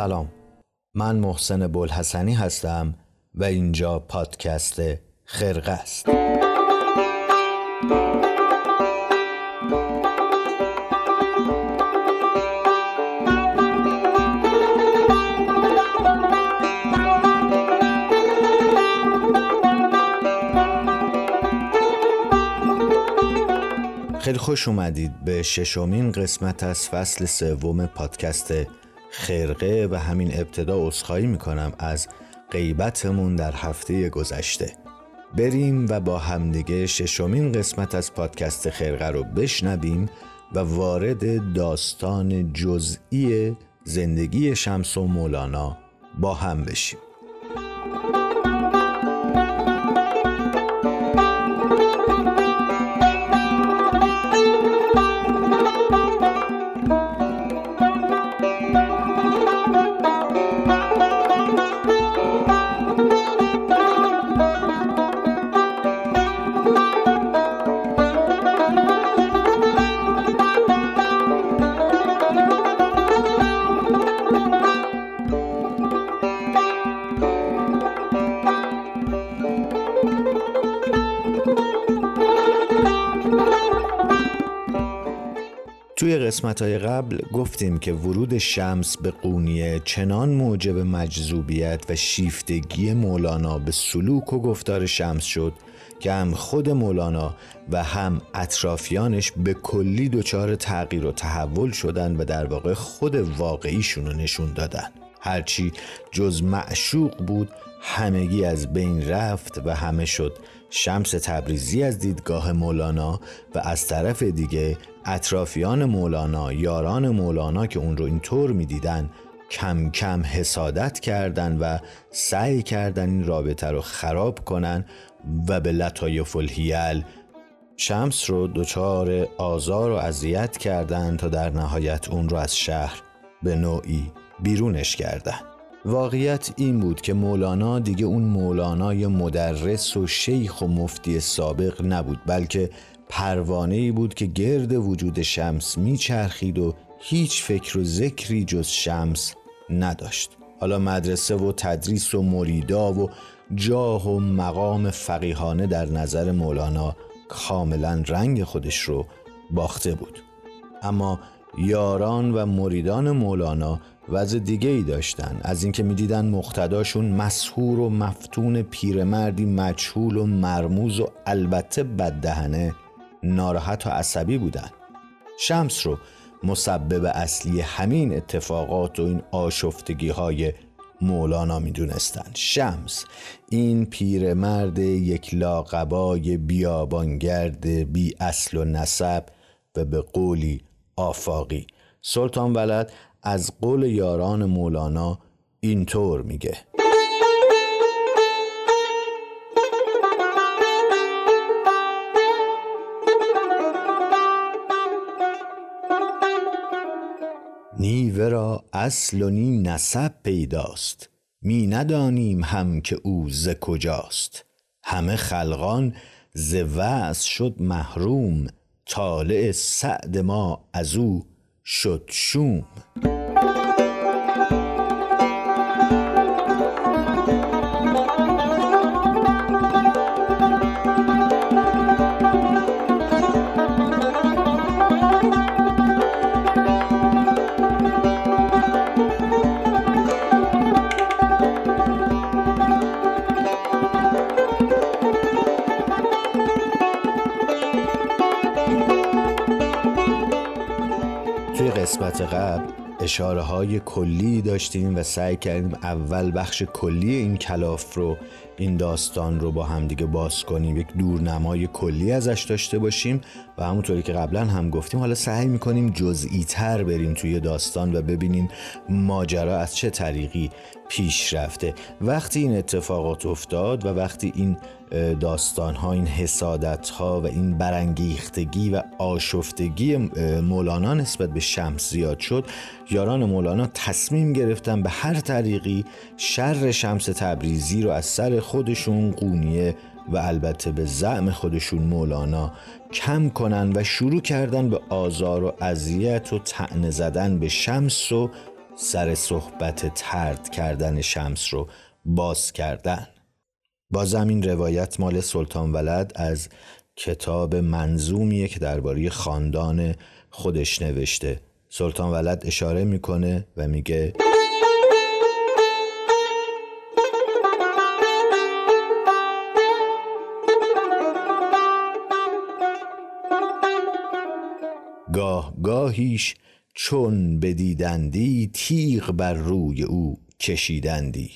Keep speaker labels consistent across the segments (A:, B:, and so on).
A: سلام. من محسن بلحسنی هستم و اینجا پادکست خرقه است. خیلی خوش اومدید به ششمین قسمت از فصل سوم پادکست خرقه و همین ابتدا اصخایی می‌کنم از غیبتمون در هفته گذشته. بریم و با همدیگه ششمین قسمت از پادکست خرقه رو بشنویم و وارد داستان جزئی زندگی شمس و مولانا با هم بشیم. قسمت های قبل گفتیم که ورود شمس به قونیه چنان موجب مجذوبیت و شیفتگی مولانا به سلوک و گفتار شمس شد که هم خود مولانا و هم اطرافیانش به کلی دچار تغییر و تحول شدن و در واقع خود واقعیشون رو نشون دادن. هرچی جز معشوق بود همگی از بین رفت و همه شد. شمس تبریزی از دیدگاه مولانا و از طرف دیگه اطرافیان مولانا یاران مولانا که اون رو اینطور می‌دیدن کم کم حسادت کردن و سعی کردن این رابطه رو خراب کنن و به لطایف الهیل شمس رو دچار آزار و اذیت کردند تا در نهایت اون رو از شهر به نوعی بیرونش کردن. واقعیت این بود که مولانا دیگه اون مولانای مدرس و شیخ و مفتی سابق نبود بلکه پروانه ای بود که گرد وجود شمس میچرخید و هیچ فکر و ذکری جز شمس نداشت. حالا مدرسه و تدریس و مریدا و جاه و مقام فقیهانه در نظر مولانا کاملا رنگ خودش رو باخته بود. اما یاران و مریدان مولانا وضع دیگه ای داشتن. از اینکه می‌دیدن مقتداشون مسهور و مفتون پیرمردی مجهول و مرموز و البته بددهنه ناراحت و عصبی بودن. شمس رو مسبب اصلی همین اتفاقات و این آشفتگی های مولانا می‌دونستند شمس این پیرمرد یک لاقبای بیابانگرد بی اصل و نسب و به قولی آفاقی. سلطان ولد از قول یاران مولانا اینطور میگه. نی ورا اصل و نی نسب پیداست. می ندانیم هم که او ز کجاست. همه خلقان ز وعظ شد محروم. طالع سعد ما از او شد شوم. اشاره های کلی داشتیم و سعی کردیم اول بخش کلی این کلاف رو این داستان رو با همدیگه باز کنیم یک دورنمای کلی ازش داشته باشیم و همونطوری که قبلا هم گفتیم حالا سعی می‌کنیم جزئی تر بریم توی داستان و ببینیم ماجرا از چه طریقی پیش رفته. وقتی این اتفاقات افتاد و وقتی این داستان ها این حسادت ها و این برانگیختگی و آشفتگی مولانا نسبت به شمس زیاد شد یاران مولانا تصمیم گرفتن به هر طریقی شر شمس تبریزی رو از سر خودشون قونیه و البته به زعم خودشون مولانا کم کنن و شروع کردن به آزار و اذیت و تعنه زدن به شمس و سر صحبت ترد کردن شمس رو باز کردن. بازم این روایت مال سلطان ولد از کتاب منظومیه که درباره خاندان خودش نوشته. سلطان ولد اشاره می‌کنه و میگه گاه گاهیش چون بدیدندی تیغ بر روی او کشیدندی.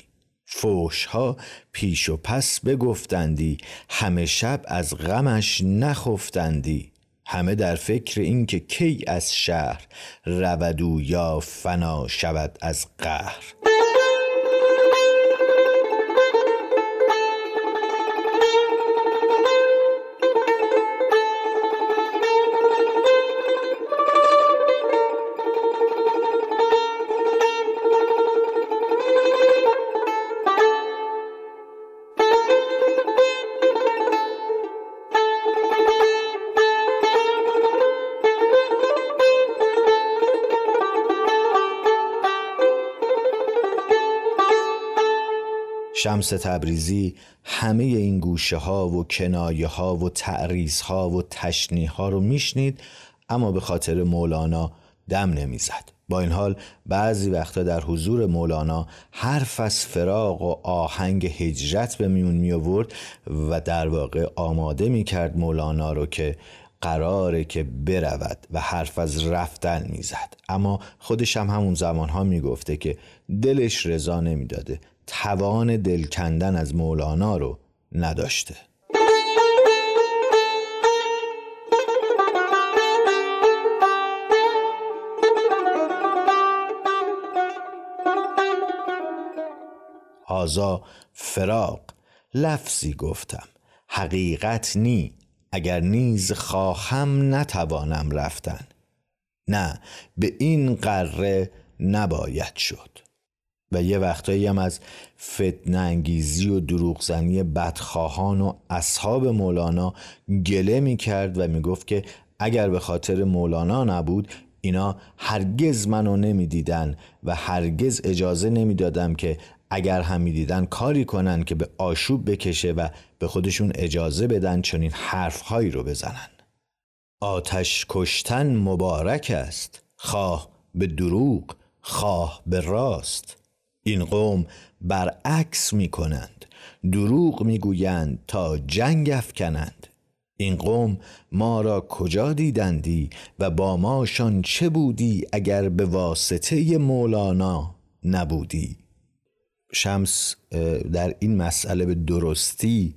A: ها پیش و پس بگفتندی همه شب از غمش نخفتندی. همه در فکر اینکه کی از شهر رود و یا فنا شود از قهر. شمس تبریزی همه این گوشه ها و کنایه ها و تعریض ها و تشنیه ها رو میشنید اما به خاطر مولانا دم نمی‌زد. با این حال بعضی وقتا در حضور مولانا حرف از فراق و آهنگ هجرت به میون می آورد و در واقع آماده می کرد مولانا رو که قراره که برود و حرف از رفتن می‌زد. اما خودش هم همون زمان ها می‌گفته که دلش رضا نمی‌داده. توان دل کندن از مولانا رو نداشته. آزا فراق لفظی گفتم. حقیقت نی اگر نیز خواهم نتوانم رفتن. نه به این قره نباید شد. و یه وقتایی هم از فتنه انگیزی و دروغزنی بدخواهان و اصحاب مولانا گله می کرد و می گفت که اگر به خاطر مولانا نبود اینا هرگز منو نمی‌دیدن و هرگز اجازه نمی‌دادم که اگر هم می‌دیدن کاری کنن که به آشوب بکشه و به خودشون اجازه بدن چنین حرفهایی رو بزنن. آتش کشتن مبارک است خواه به دروغ خواه به راست. این قوم برعکس می کنند دروغ می گویند تا جنگ افکنند. این قوم ما را کجا دیدندی و با ماشان چه بودی اگر به واسطه مولانا نبودی؟ شمس در این مسئله به درستی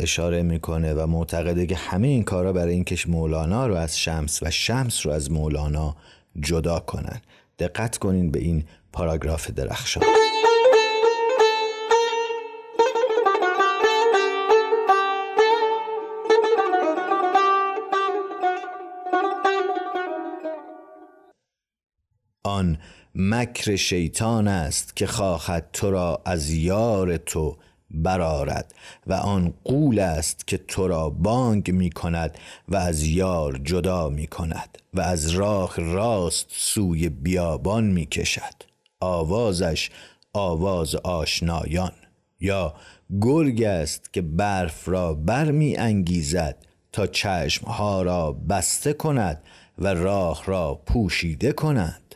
A: اشاره می‌کنه و معتقده که همه این کارا برای اینکه مولانا رو از شمس و شمس رو از مولانا جدا کنن. دقت کنین به این پاراگراف درخشان. آن مکر شیطان است که خواهد تو را از یار تو برارد و آن قول است که تو را بانگ می کند و از یار جدا می کند و از راه راست سوی بیابان می کشد. آوازش آواز آشنایان یا گرگ است که برف را برمی انگیزد تا چشمها را بسته کند و راه را پوشیده کند.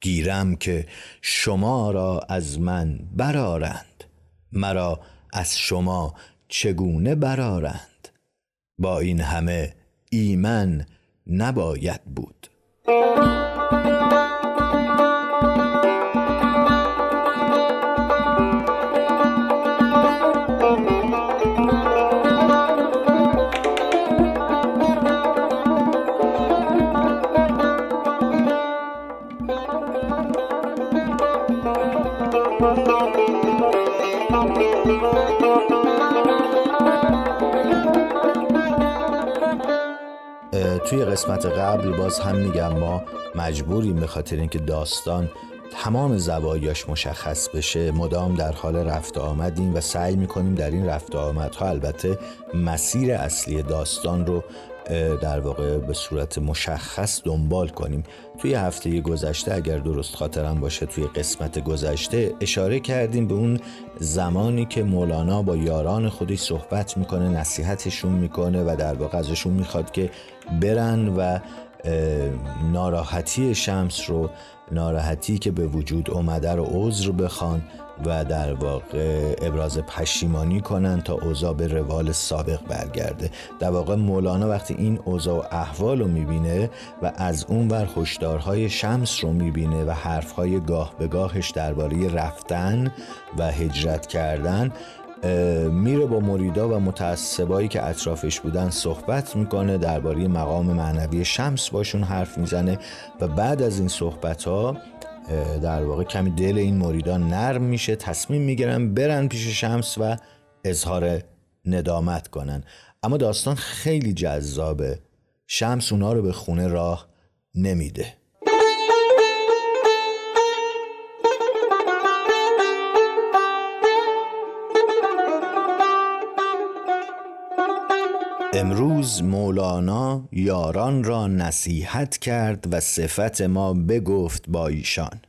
A: گیرم که شما را از من برارند مرا از شما چگونه برارند با این همه ایمن نباید بود. توی قسمت قبل باز هم میگم ما مجبوریم به خاطر اینکه داستان تمام زوایاش مشخص بشه مدام در حال رفت آمدیم و سعی می‌کنیم در این رفت آمدها البته مسیر اصلی داستان رو در واقع به صورت مشخص دنبال کنیم. توی هفته گذشته اگر درست خاطرم باشه توی قسمت گذشته اشاره کردیم به اون زمانی که مولانا با یاران خودش صحبت می‌کنه نصیحتشون می‌کنه و در واقع ازشون می‌خواد که برن و ناراحتی شمس رو ناراحتی که به وجود اومده رو عذر بخوان. و در واقع ابراز پشیمانی کنن تا اوضاع به روال سابق برگرده. در واقع مولانا وقتی این اوضاع و احوال رو می‌بینه و از اون ور هشدارهای شمس رو می‌بینه و حرفهای گاه به گاهش درباره رفتن و هجرت کردن میره با مریدا و متعصبایی که اطرافش بودن صحبت می‌کنه درباره مقام معنوی شمس باشون حرف می‌زنه و بعد از این صحبت ها در واقع کمی دل این مریدان نرم میشه تصمیم می‌گیرن برن پیش شمس و اظهار ندامت کنن. اما داستان خیلی جذابه. شمس اونا رو به خونه راه نمیده. امروز مولانا یاران را نصیحت کرد و صفت ما بگفت با ایشان.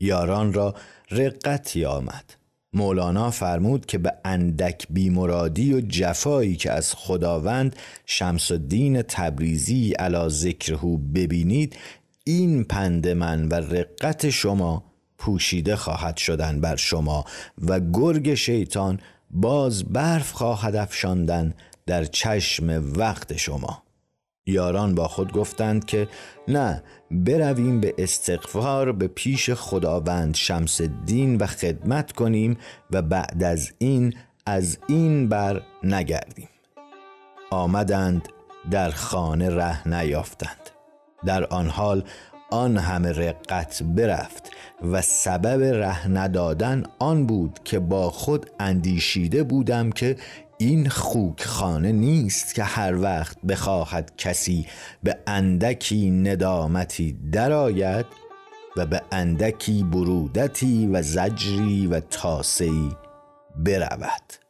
A: یاران را رقتی آمد مولانا فرمود که به اندک بیمرادی و جفایی که از خداوند شمس الدین تبریزی علا ذکرهو ببینید این پند من و رقت شما پوشیده خواهد شدن بر شما و گرگ شیطان باز برف خواهد افشاندن در چشم وقت شما. یاران با خود گفتند که نه برویم به استغفار به پیش خداوند شمس الدین و خدمت کنیم و بعد از این از این بر نگردیم. آمدند در خانه ره نیافتند. در آن حال آن همه رقت برفت و سبب ره ندادن آن بود که با خود اندیشیده بودم که این خوک خانه نیست که هر وقت بخواهد کسی به اندکی ندامتی درآید و به اندکی برودتی و زجری و تاسهی برود.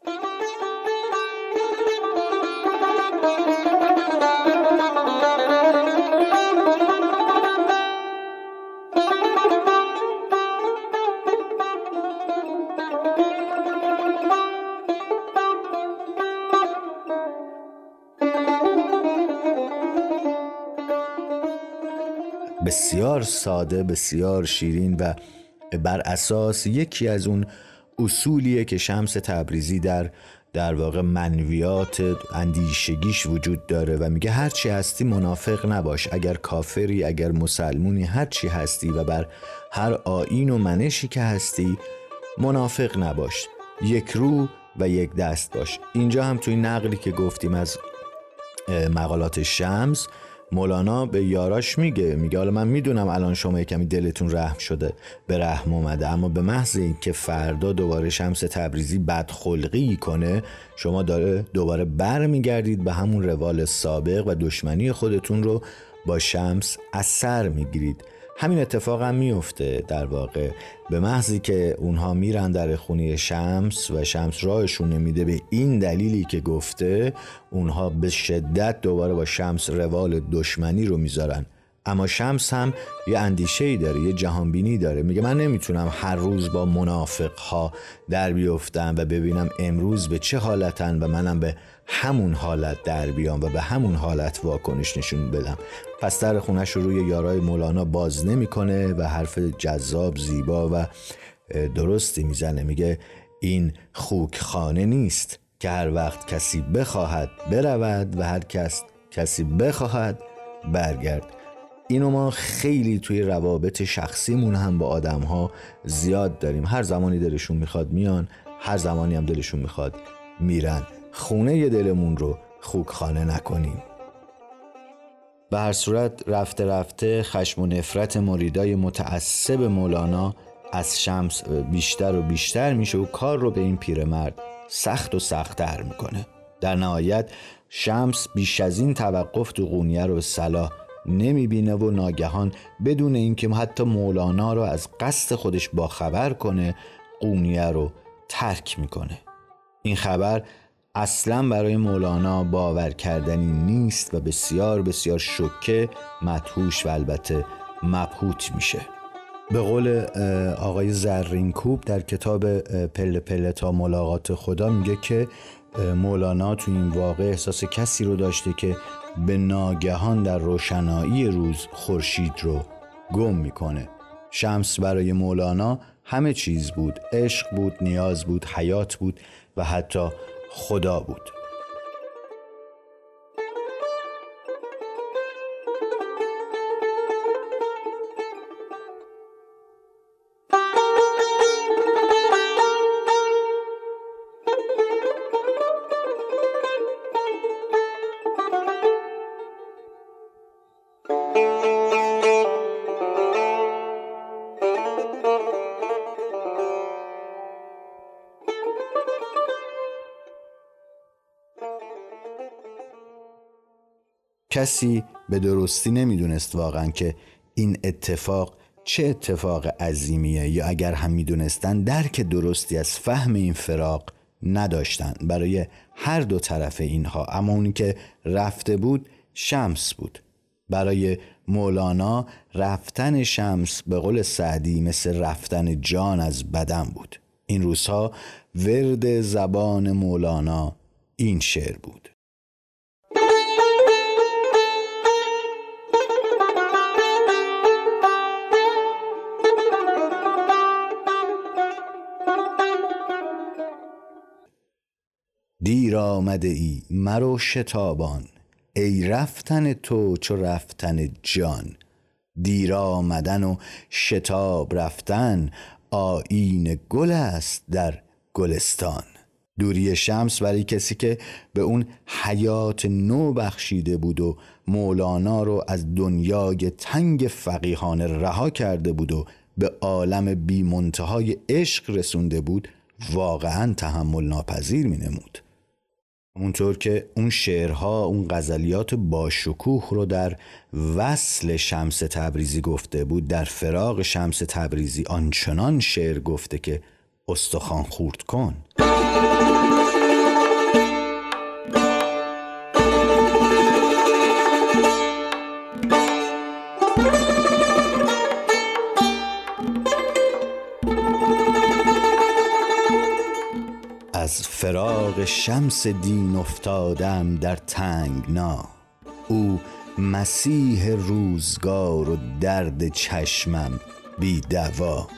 A: بسیار ساده بسیار شیرین و بر اساس یکی از اون اصولیه که شمس تبریزی در در واقع منویات اندیشگیش وجود داره و میگه هرچی هستی منافق نباش اگر کافری اگر مسلمونی هرچی هستی و بر هر آین و منشی که هستی منافق نباش یک رو و یک دست باش. اینجا هم توی نقلی که گفتیم از مقالات شمس مولانا به یاراش میگه میگه حالا من می‌دونم الان شما کمی دلتون رحم شده به رحم اومده اما به محض اینکه فردا دوباره شمس تبریزی بدخلقی کنه شما داره دوباره بر میگردید به همون روال سابق و دشمنی خودتون رو با شمس اثر می‌گیرید. همین اتفاق هم میفته در واقع. به محضی که اونها میرن در خونی شمس و شمس راهشون نمیده به این دلیلی که گفته اونها به شدت دوباره با شمس روال دشمنی رو می‌ذارن. اما شمس هم یه اندیشه ای داره یه جهانبینی داره. میگه من نمی‌تونم هر روز با منافق ها در بیفتم و ببینم امروز به چه حالتن و منم به همون حالت در بیام و به همون حالت واکنش نشون بدم. پس در خونش رو روی یارای مولانا باز نمی‌کنه و حرف جذاب زیبا و درستی می‌زنه. میگه این خوک خانه نیست که هر وقت کسی بخواهد برود و هر کس کسی بخواهد برگرد. اینو ما خیلی توی روابط شخصیمون هم با آدم ها زیاد داریم. هر زمانی دلشون می‌خواد میان هر زمانی هم دلشون می‌خواد میرن. خونه دلمون رو خوکخانه نکنیم. به هر صورت رفته رفته خشم و نفرت مریدای متعصب مولانا از شمس بیشتر و بیشتر میشه و کار رو به این پیرمرد سخت و سختتر می‌کنه. در نهایت شمس بیش از این توقف تو قونیه رو به صلاح نمی‌بینه و ناگهان بدون اینکه حتی مولانا رو از قصد خودش باخبر کنه قونیه رو ترک می‌کنه. این خبر اصلا برای مولانا باور کردنی نیست و بسیار بسیار شکه مدهوش و البته مبهوت میشه. به قول آقای زرینکوب در کتاب پله پله تا ملاقات خدا میگه که مولانا تو این واقع احساس کسی رو داشته که به ناگهان در روشنایی روز خورشید رو گم می‌کنه. شمس برای مولانا همه چیز بود. عشق بود نیاز بود حیات بود و حتی خدا بود. کسی به درستی نمی‌دونست واقعا که این اتفاق چه اتفاق عظیمیه یا اگر هم می‌دونستن درک درستی از فهم این فراق نداشتن. برای هر دو طرف اینها اما اونی که رفته بود شمس بود. برای مولانا رفتن شمس به قول سعدی مثل رفتن جان از بدن بود. این روزها ورد زبان مولانا این شعر بود. دیر آمده ای مرو شتابان ای رفتن تو چو رفتن جان. دیر آمدن و شتاب رفتن آین گل است در گلستان. دوری شمس برای کسی که به اون حیات نو بخشیده بود و مولانا رو از دنیای تنگ فقیهانه رها کرده بود و به عالم بی منتهای عشق رسونده بود واقعا تحمل ناپذیر می نمود اونطور که اون شعرها اون غزلیات باشکوه رو در وصل شمس تبریزی گفته بود در فراغ شمس تبریزی آنچنان شعر گفته که استخوان خورد کن. شمس دین افتادم در تنگنا. او مسیح روزگار و درد چشمم بی دوا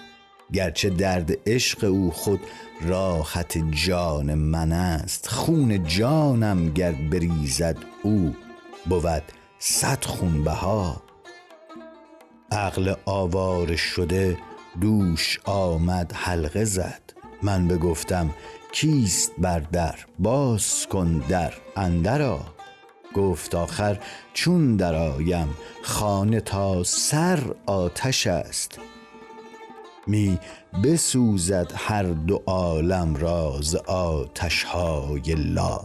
A: گرچه درد عشق او خود راحت جان من است خون جانم گر بریزد او بود صد خون بها. عقل آوار شده دوش آمد حلقه زد. من بگفتم کیست بر در؟ باز کن در اندرا گفت آخر چون درآیم خانه تا سر آتش است. می بسوزد هر دو عالم را ز آتشهای لا.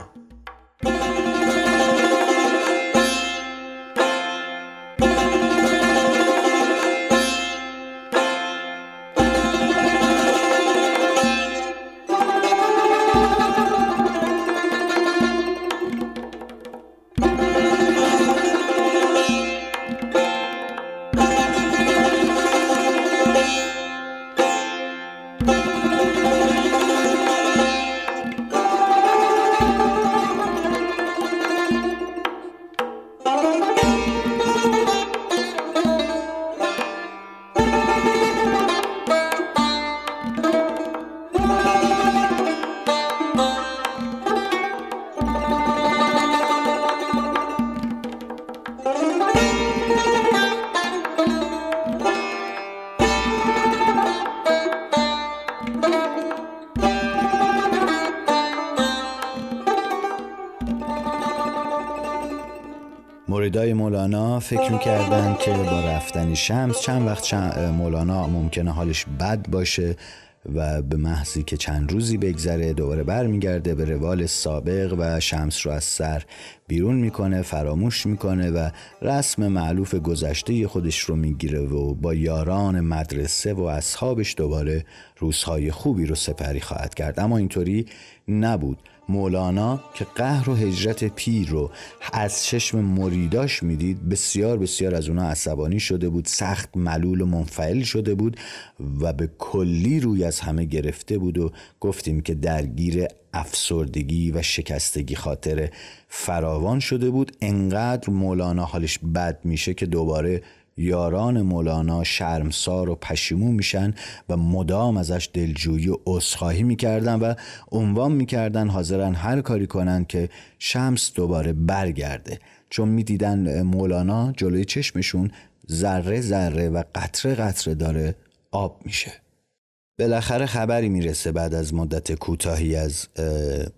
A: مولانا فکر می‌کردن که با رفتن شمس چند وقت مولانا ممکنه حالش بد باشه و به محضی که چند روزی بگذره دوباره برمیگرده به روال سابق و شمس رو از سر بیرون می‌کنه فراموش می‌کنه و رسم معلوف گذشته خودش رو می‌گیره و با یاران مدرسه و اصحابش دوباره روزهای خوبی رو سپری خواهد کرد. اما اینطوری نبود. مولانا که قهر و هجرت پیر رو از چشم مریداش می‌دید بسیار بسیار از اونا عصبانی شده بود سخت ملول و منفعل شده بود و به کلی روی از همه گرفته بود و گفتیم که درگیر افسردگی و شکستگی خاطر فراوان شده بود. انقدر مولانا حالش بد میشه که دوباره یاران مولانا شرمسار و پشیمون میشن و مدام ازش دلجویی و عذرخواهی می‌کردن و عنوان می‌کردن حاضرن هر کاری کنن که شمس دوباره برگرده. چون می‌دیدن مولانا جلوی چشمشون ذره ذره و قطره قطره داره آب میشه. بالاخره خبری می‌رسه بعد از مدت کوتاهی از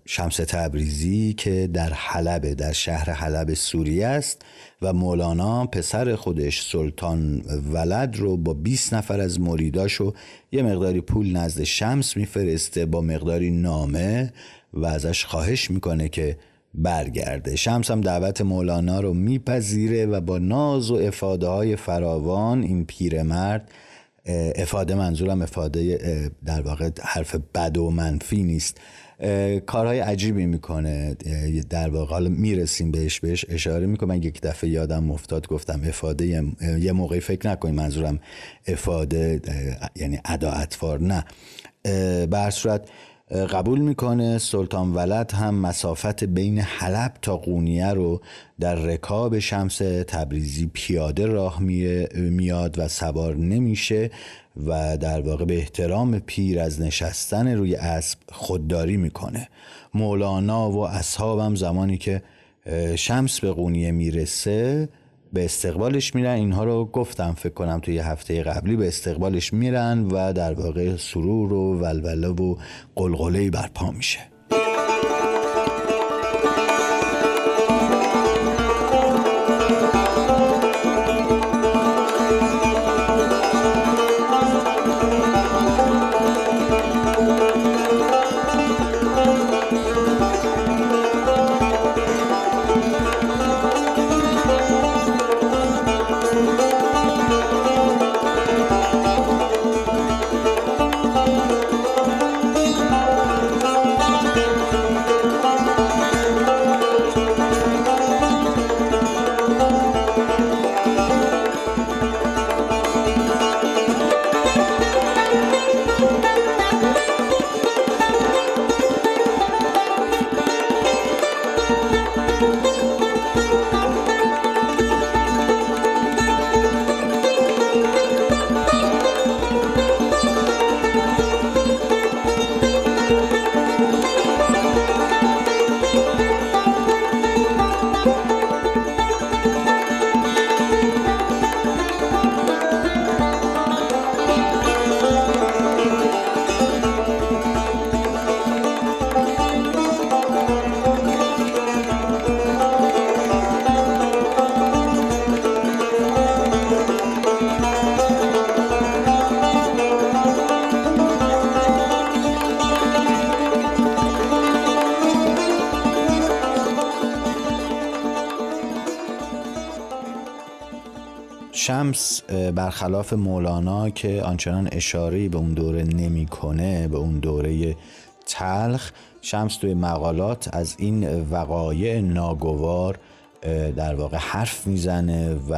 A: شمس تبریزی که در حلب در شهر حلب سوریه است و مولانا پسر خودش سلطان ولد رو با 20 نفر از مریداش و یه مقداری پول نزد شمس میفرسته با مقداری نامه و ازش خواهش می‌کنه که برگرده. شمس هم دعوت مولانا رو میپذیره و با ناز و افاده های فراوان این پیرمرد افاده منظورم افاده در واقع حرف بد و منفی نیست. کارهای عجیبی می‌کنه. در واقع حالا می‌رسیم بهش بهش اشاره می‌کنم. یک دفعه یادم افتاد گفتم افاده یه موقعی فکر نکنیم منظورم افاده یعنی ادا نه. به صورت قبول می‌کنه. سلطان ولد هم مسافت بین حلب تا قونیه رو در رکاب شمس تبریزی پیاده راه میاد و سوار نمیشه و در واقع به احترام پیر از نشستن روی اسب خودداری می‌کنه. مولانا و اصحابم زمانی که شمس به قونیه می‌رسه به استقبالش میرن. اینها رو گفتم فکر کنم توی هفته قبلی به استقبالش میرن و در واقع سرور و ولوله و قلقله برپا میشه. شمس برخلاف مولانا که آنچنان اشاره به اون دوره نمی‌کنه به اون دوره تلخ شمس توی مقالات از این وقایع ناگوار در واقع حرف می‌زنه و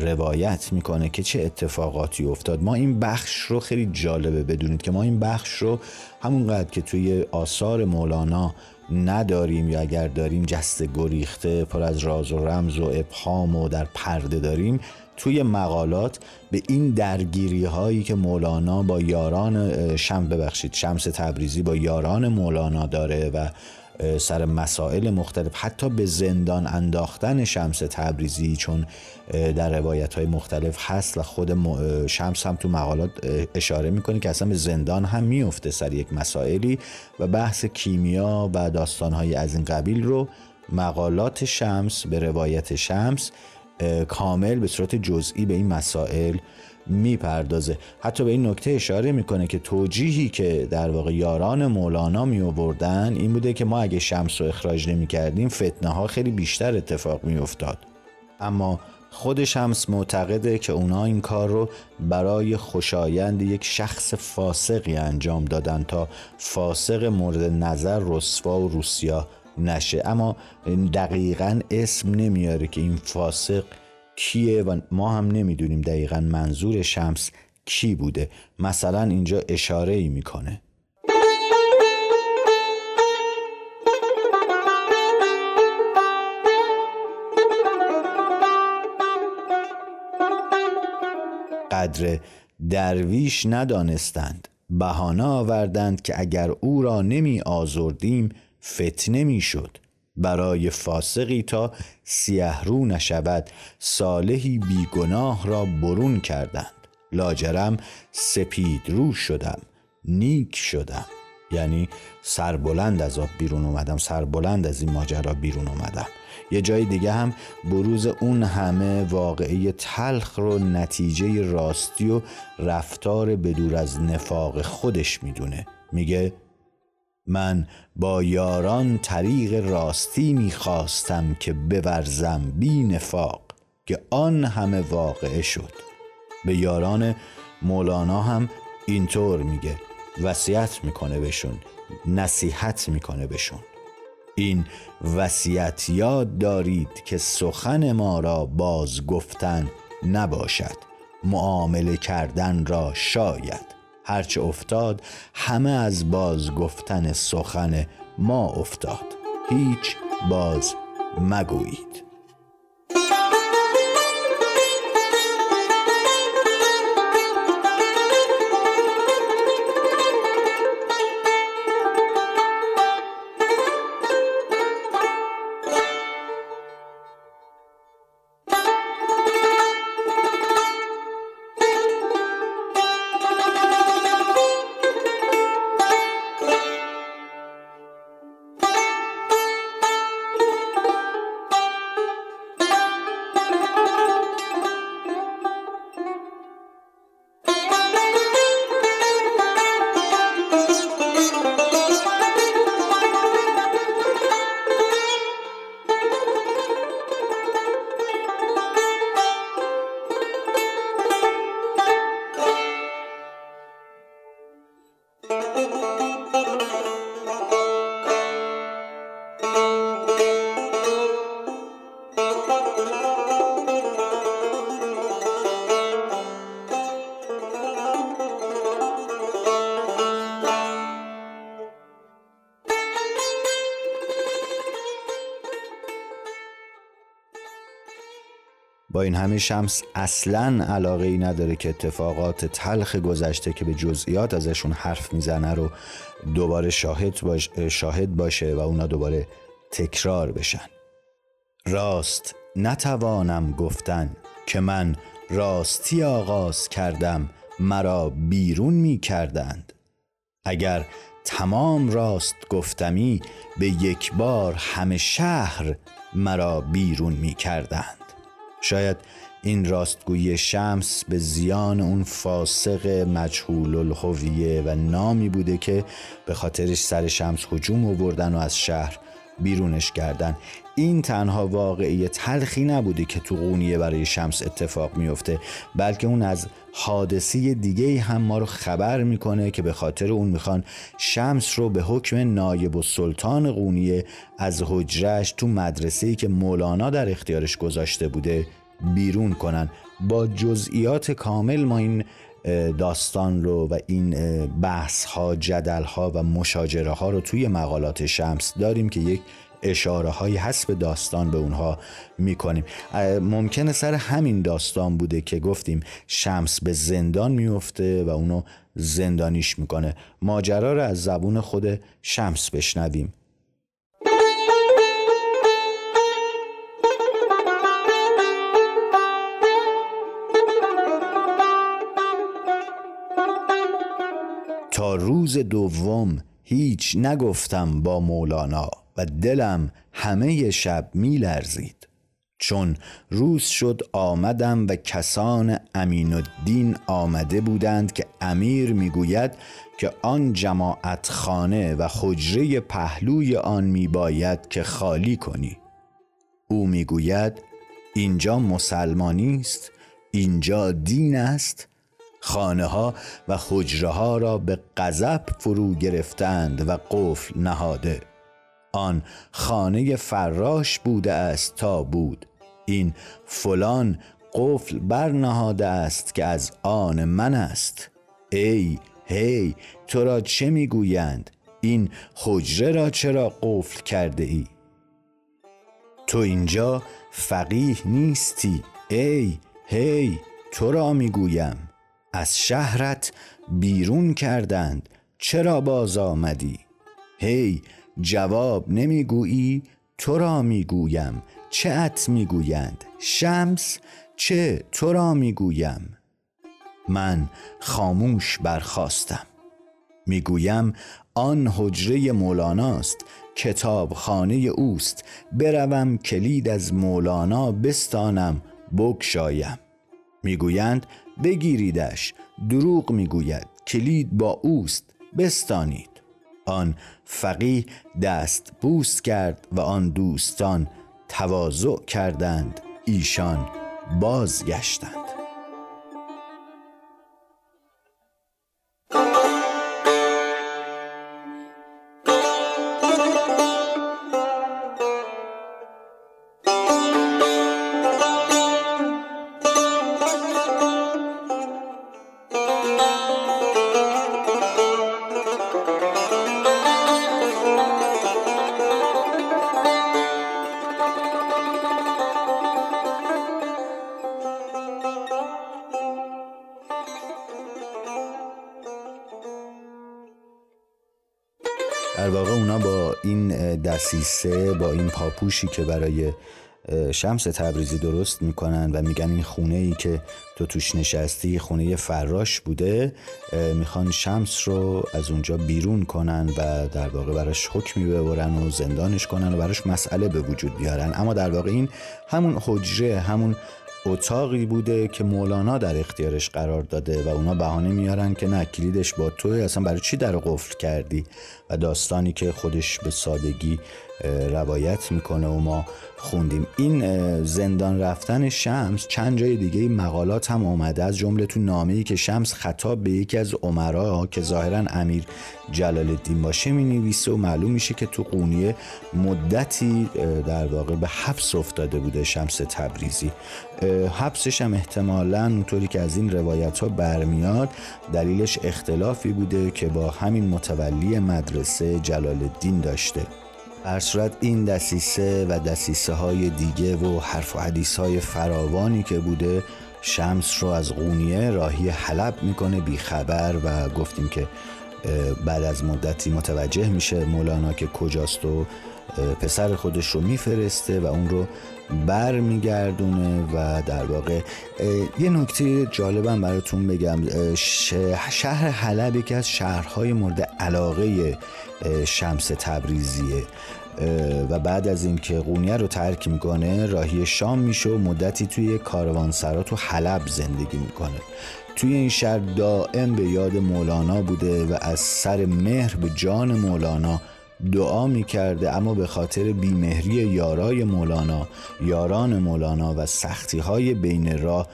A: روایت می‌کنه که چه اتفاقاتی افتاد. ما این بخش رو خیلی جالبه بدونید که ما این بخش رو همونقدر که توی آثار مولانا نداریم یا اگر داریم جست گریخته پر از راز و رمز و ابهام و در پرده داریم توی مقالات به این درگیری هایی که مولانا با یاران شم ببخشید شمس تبریزی با یاران مولانا داره و سر مسائل مختلف حتی به زندان انداختن شمس تبریزی چون در روایت های مختلف هست و خود شمس هم تو مقالات اشاره می‌کنه که اصلا به زندان هم میفته سر یک مسائلی و بحث کیمیا و داستان های از این قبیل رو مقالات شمس به روایت شمس کامل به صورت جزئی به این مسائل می‌پردازه. حتی به این نکته اشاره می‌کنه که توجیهی که در واقع یاران مولانا می آوردن این بوده که ما اگه شمس رو اخراج نمی کردیم فتنه ها خیلی بیشتر اتفاق می افتاد اما خود شمس معتقده که اونا این کار رو برای خوشایند یک شخص فاسقی انجام دادن تا فاسق مورد نظر رسوا و روسیا نشه. اما دقیقا اسم نمیاره که این فاسق کیه و ما هم نمی‌دونیم دقیقا منظور شمس کی بوده. مثلا اینجا اشاره ای می‌کنه. قدر درویش ندانستند. بهانه آوردند که اگر او را نمی آزردیم فتنه می شد برای فاسقی تا سیه رو نشود صالحی بیگناه را برون کردند. لاجرم سپید رو شدم نیک شدم. یعنی سربلند از آب بیرون اومدم سربلند از این ماجرا بیرون اومدم. یه جای دیگه هم بروز اون همه واقعی تلخ رو نتیجه راستی و رفتار بدور از نفاق خودش می‌دونه. میگه من با یاران طریق راستی می‌خواستم که بورزم بی نفاق که آن همه واقعه شد. به یاران مولانا هم اینطور میگه وصیت می‌کنه بهشون نصیحت می‌کنه بهشون. این وصیت یاد دارید که سخن ما را باز گفتن نباشد معامله کردن را شاید. هرچه افتاد همه از باز گفتن سخن ما افتاد. هیچ باز مگویید. با این همه شمس اصلا علاقه ای نداره که اتفاقات تلخ گذشته که به جزئیات ازشون حرف می‌زنه رو دوباره شاهد, باش شاهد باشه و اونا دوباره تکرار بشن. راست نتوانم گفتن که من راستی آغاز کردم مرا بیرون می کردند اگر تمام راست گفتمی به یک بار همه شهر مرا بیرون می کردند شاید این راستگویی شمس به زیان اون فاسق مجهول الهویه و نامی بوده که به خاطرش سر شمس هجوم آوردن و از شهر بیرونش کردن. این تنها واقعی تلخی نبوده که تو قونیه برای شمس اتفاق میفته بلکه اون از حادثی دیگه هم ما رو خبر می‌کنه که به خاطر اون می‌خوان شمس رو به حکم نایب و سلطان قونیه از حجرش تو مدرسه‌ای که مولانا در اختیارش گذاشته بوده بیرون کنن. با جزئیات کامل ما این داستان رو و این بحث ها جدل ها و مشاجره ها رو توی مقالات شمس داریم که یک اشاره های حسب داستان به اونها می‌کنیم. ممکنه سر همین داستان بوده که گفتیم شمس به زندان میفته و اونو زندانیش می‌کنه. ماجرا رو از زبون خود شمس بشنویم. تا روز دوم هیچ نگفتم با مولانا و دلم همه شب می لرزید چون روز شد آمدم و کسان امین الدین آمده بودند که امیر می‌گوید که آن جماعت خانه و خجره پهلوی آن میباید که خالی کنی. او می‌گوید اینجا مسلمانی است اینجا دین است خانه ها و خجره ها را به غضب فرو گرفتند و قفل نهاده. آن خانه فراش بوده است تا بود. این فلان قفل برنهاده است که از آن من است. ای هی تو را چه می‌گویند؟ این حجره را چرا قفل کرده ای تو اینجا فقیه نیستی. ای هی تو را می‌گویم. از شهرت بیرون کردند. چرا باز آمدی؟ هی جواب نمی‌گویی تو را می‌گویم. چه ات می‌گویند؟ شمس؟ چه تو را می‌گویم؟ من خاموش برخواستم می‌گویم آن حجره مولاناست کتابخانه اوست. بروم کلید از مولانا بستانم بگشایم. می‌گویند بگیریدش دروغ می‌گوید کلید با اوست بستانید. آن فقیه دست بوس کرد و آن دوستان تواضع کردند ایشان بازگشتند. در واقع اونا با این دسیسه با این پاپوشی که برای شمس تبریزی درست می‌کنن و میگن این خونه ای که تو توش نشستی خونه فراش بوده می‌خوان شمس رو از اونجا بیرون کنن و در واقع براش حکمی ببرن و زندانش کنن و براش مسئله به وجود بیارن. اما در واقع این همون حجره همون اتاقی بوده که مولانا در اختیارش قرار داده و اونا بهانه میارن که نه کلیدش با توی اصلا برای چی در قفل کردی؟ و داستانی که خودش به سادگی روایت می‌کنه و ما خوندیم. این زندان رفتن شمس چند جای دیگه مقالات هم آمده از جمله تو نامه ای که شمس خطاب به یکی از عمرا که ظاهرا امیر جلال الدین باشه می نویسه و معلوم میشه که تو قونیه مدتی در واقع به حبس افتاده بوده شمس تبریزی. حبسش هم احتمالا اونطوری که از این روایت ها برمیاد دلیلش اختلافی بوده که با همین متولی مدرسه جلال الدین داشته. هر صورت این دسیسه و دسیسه های دیگه و حرف و حدیث های فراوانی که بوده شمس رو از قونیه راهی حلب می‌کنه بیخبر و گفتیم که بعد از مدتی متوجه میشه مولانا که کجاست و پسر خودش رو میفرسته و اون رو بر میگردونه و در واقع یه نکته جالبم براتون بگم. شهر حلب یکی از شهرهای مورد علاقه شمس تبریزیه. و بعد از اینکه قونیه رو ترک می‌کنه راهی شام میشه و مدتی توی کاروانسرا تو حلب زندگی می‌کنه. توی این شهر دائم به یاد مولانا بوده و از سر مهر به جان مولانا دعا می کرده اما به خاطر بیمهری یارای مولانا یاران مولانا و سختی های بین راه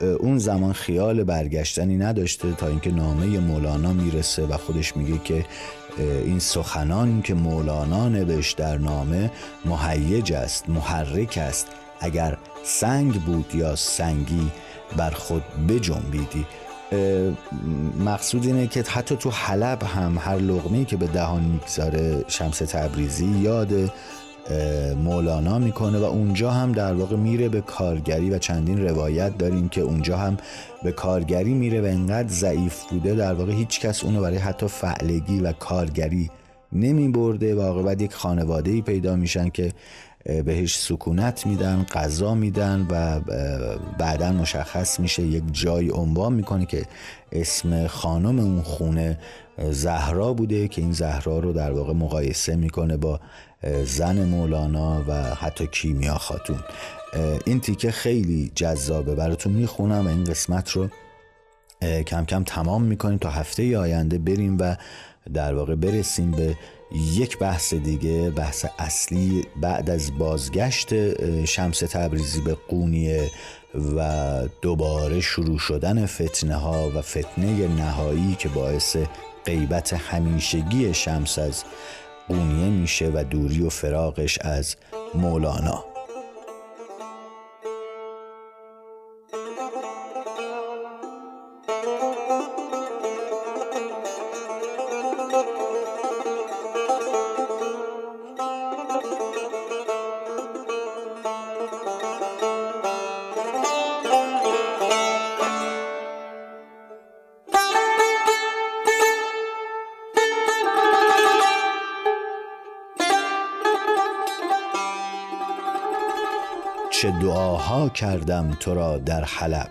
A: اون زمان خیال برگشتنی نداشته تا اینکه نامه مولانا می‌رسه و خودش میگه که این سخنان که مولانا نوشت در نامه مهیج است محرک است. اگر سنگ بود یا سنگی بر خود بجنبیدی. مقصود اینه که حتی تو حلب هم هر لغمه که به دهان می‌گذاره شمس تبریزی یاد مولانا می‌کنه و اونجا هم در واقع میره به کارگری و چندین روایت داریم که اونجا هم به کارگری میره و انقدر ضعیف بوده در واقع هیچ کس اونو برای حتی فعلگی و کارگری نمی برده و یک خانواده ای پیدا میشن که بهش سکونت میدن غذا میدن و بعدا مشخص میشه یک جای عنوان می‌کنه که اسم خانم اون خونه زهرا بوده که این زهرا رو در واقع مقایسه می‌کنه با زن مولانا و حتی کیمیا خاتون. این تیکه خیلی جذابه براتون می‌خونم این قسمت رو کم کم تمام می‌کنیم تا هفته آینده بریم و در واقع برسیم به یک بحث دیگه بحث اصلی بعد از بازگشت شمس تبریزی به قونیه و دوباره شروع شدن فتنه ها و فتنه نهایی که باعث غیبت همیشگی شمس از قونیه میشه و دوری و فراقش از مولانا. چه دعاها کردم تو را در حلب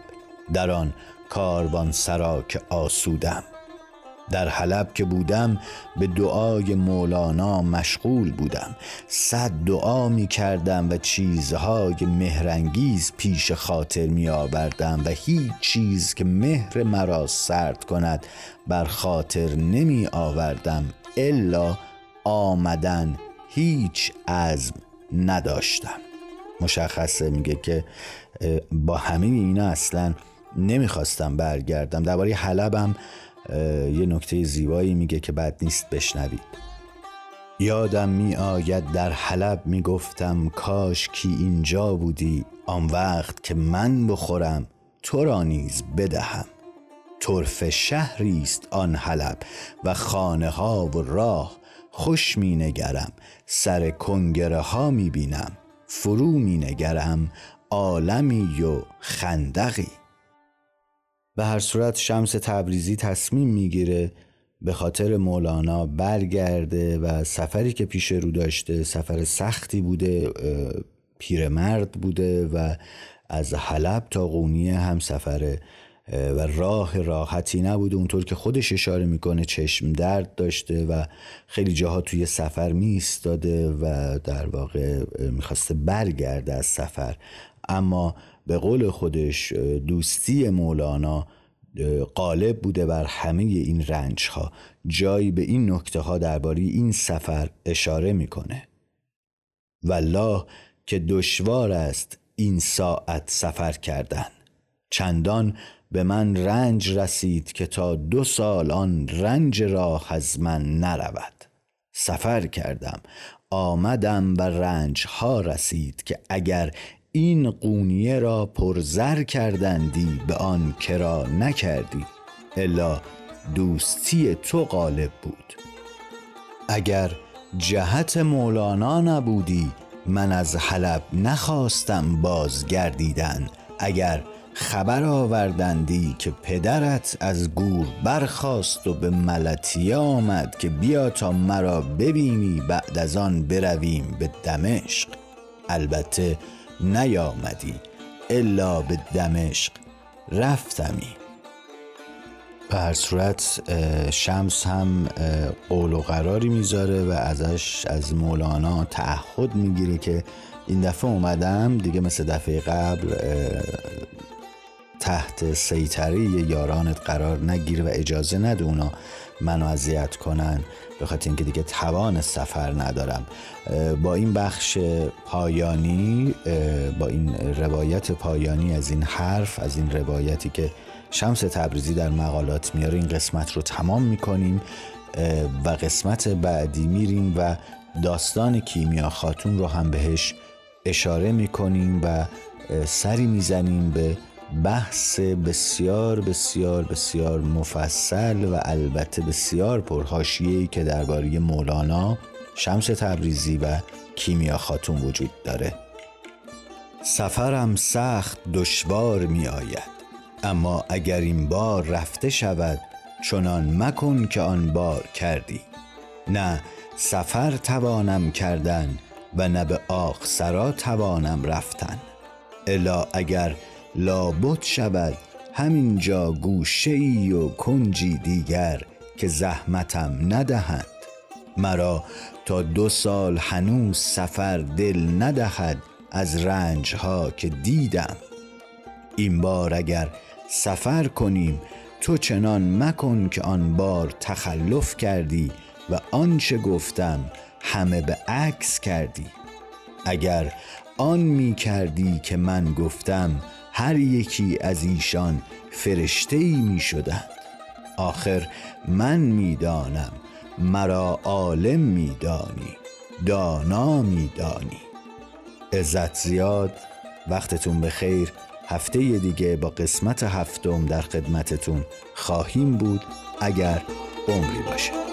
A: در آن کاروان سرا که آسودم. در حلب که بودم به دعای مولانا مشغول بودم. صد دعا می کردم و چیزهای مهرنگیز پیش خاطر می آوردم و هیچ چیز که مهر مرا سرد کند بر خاطر نمی آوردم. الا آمدن هیچ عزم نداشتم. مشخصه میگه که با همه اینا اصلا نمی‌خواستم برگردم. درباره حلبم یه نکته زیبایی میگه که بد نیست بشنوید. یادم می آید در حلب می گفتم کاش کی اینجا بودی آن وقت که من بخورم تو را نیز بدهم. طرف شهری است آن حلب و خانه ها و راه خوش می نگرم سر کنگره ها می بینم فرو می نگرم عالمی و خندقی. به هر صورت شمس تبریزی تصمیم می‌گیره به خاطر مولانا برگرده و سفری که پیش رو داشته سفر سختی بوده پیرمرد بوده و از حلب تا قونیه هم سفر و راه راحتی نبوده. اونطور که خودش اشاره می‌کنه چشم درد داشته و خیلی جاها توی سفر میستاده و در واقع می‌خواسته برگرده از سفر. اما به قول خودش دوستی مولانا قالب بوده بر همه این رنج ها جایی به این نکته ها درباره این سفر اشاره می‌کنه. والله که دشوار است این ساعت سفر کردن. چندان به من رنج رسید که تا دو سال آن رنج راه از من نرود. سفر کردم آمدم و رنج ها رسید که اگر این قونیه را پرزر کردندی به آن کرا نکردی الا دوستی تو غالب بود. اگر جهت مولانا نبودی من از حلب نخواستم بازگردیدن. اگر خبر آوردندی که پدرت از گور برخاست و به ملتیه آمد که بیا تا مرا ببینی بعد از آن برویم به دمشق. البته نیامدی الا به دمشق. رفتمی. به هر صورت شمس هم قول و قراری می‌ذاره و ازش از مولانا تعهد می‌گیره که این دفعه اومدم دیگه مثل دفعه قبل تحت سیطره یارانت قرار نگیر و اجازه نده اونا منو اذیت کنن. به خاطر اینکه دیگه توان سفر ندارم. با این بخش پایانی با این روایت پایانی از این حرف از این روایتی که شمس تبریزی در مقالات میاره این قسمت رو تمام می‌کنیم. و قسمت بعدی میریم و داستان کیمیا خاتون رو هم بهش اشاره می‌کنیم و سری می‌زنیم به بحث بسیار بسیار بسیار مفصل و البته بسیار پرهاشیه‌ای که درباره مولانا شمس تبریزی و کیمیا خاتون وجود داره. سفرم سخت دشوار می آید اما اگر این بار رفته شود چنان مکن که آن بار کردی. نه سفر توانم کردن و نه به آخسرا توانم رفتن. الا اگر لابد شود همینجا گوشه ای و کنجی دیگر که زحمتم ندهند مرا تا دو سال هنوز سفر دل ندهد از رنج ها که دیدم. این بار اگر سفر کنیم تو چنان مکن که آن بار تخلف کردی و آنچه گفتم همه به عکس کردی. اگر آن می کردی که من گفتم هر یکی از ایشان فرشته ای می شدند آخر من می‌دانم مرا عالم میدانی دانا میدانی. عزت زیاد وقتتون به خیر هفته دیگه با قسمت هفتم در خدمتتون خواهیم بود اگر عمری باشه.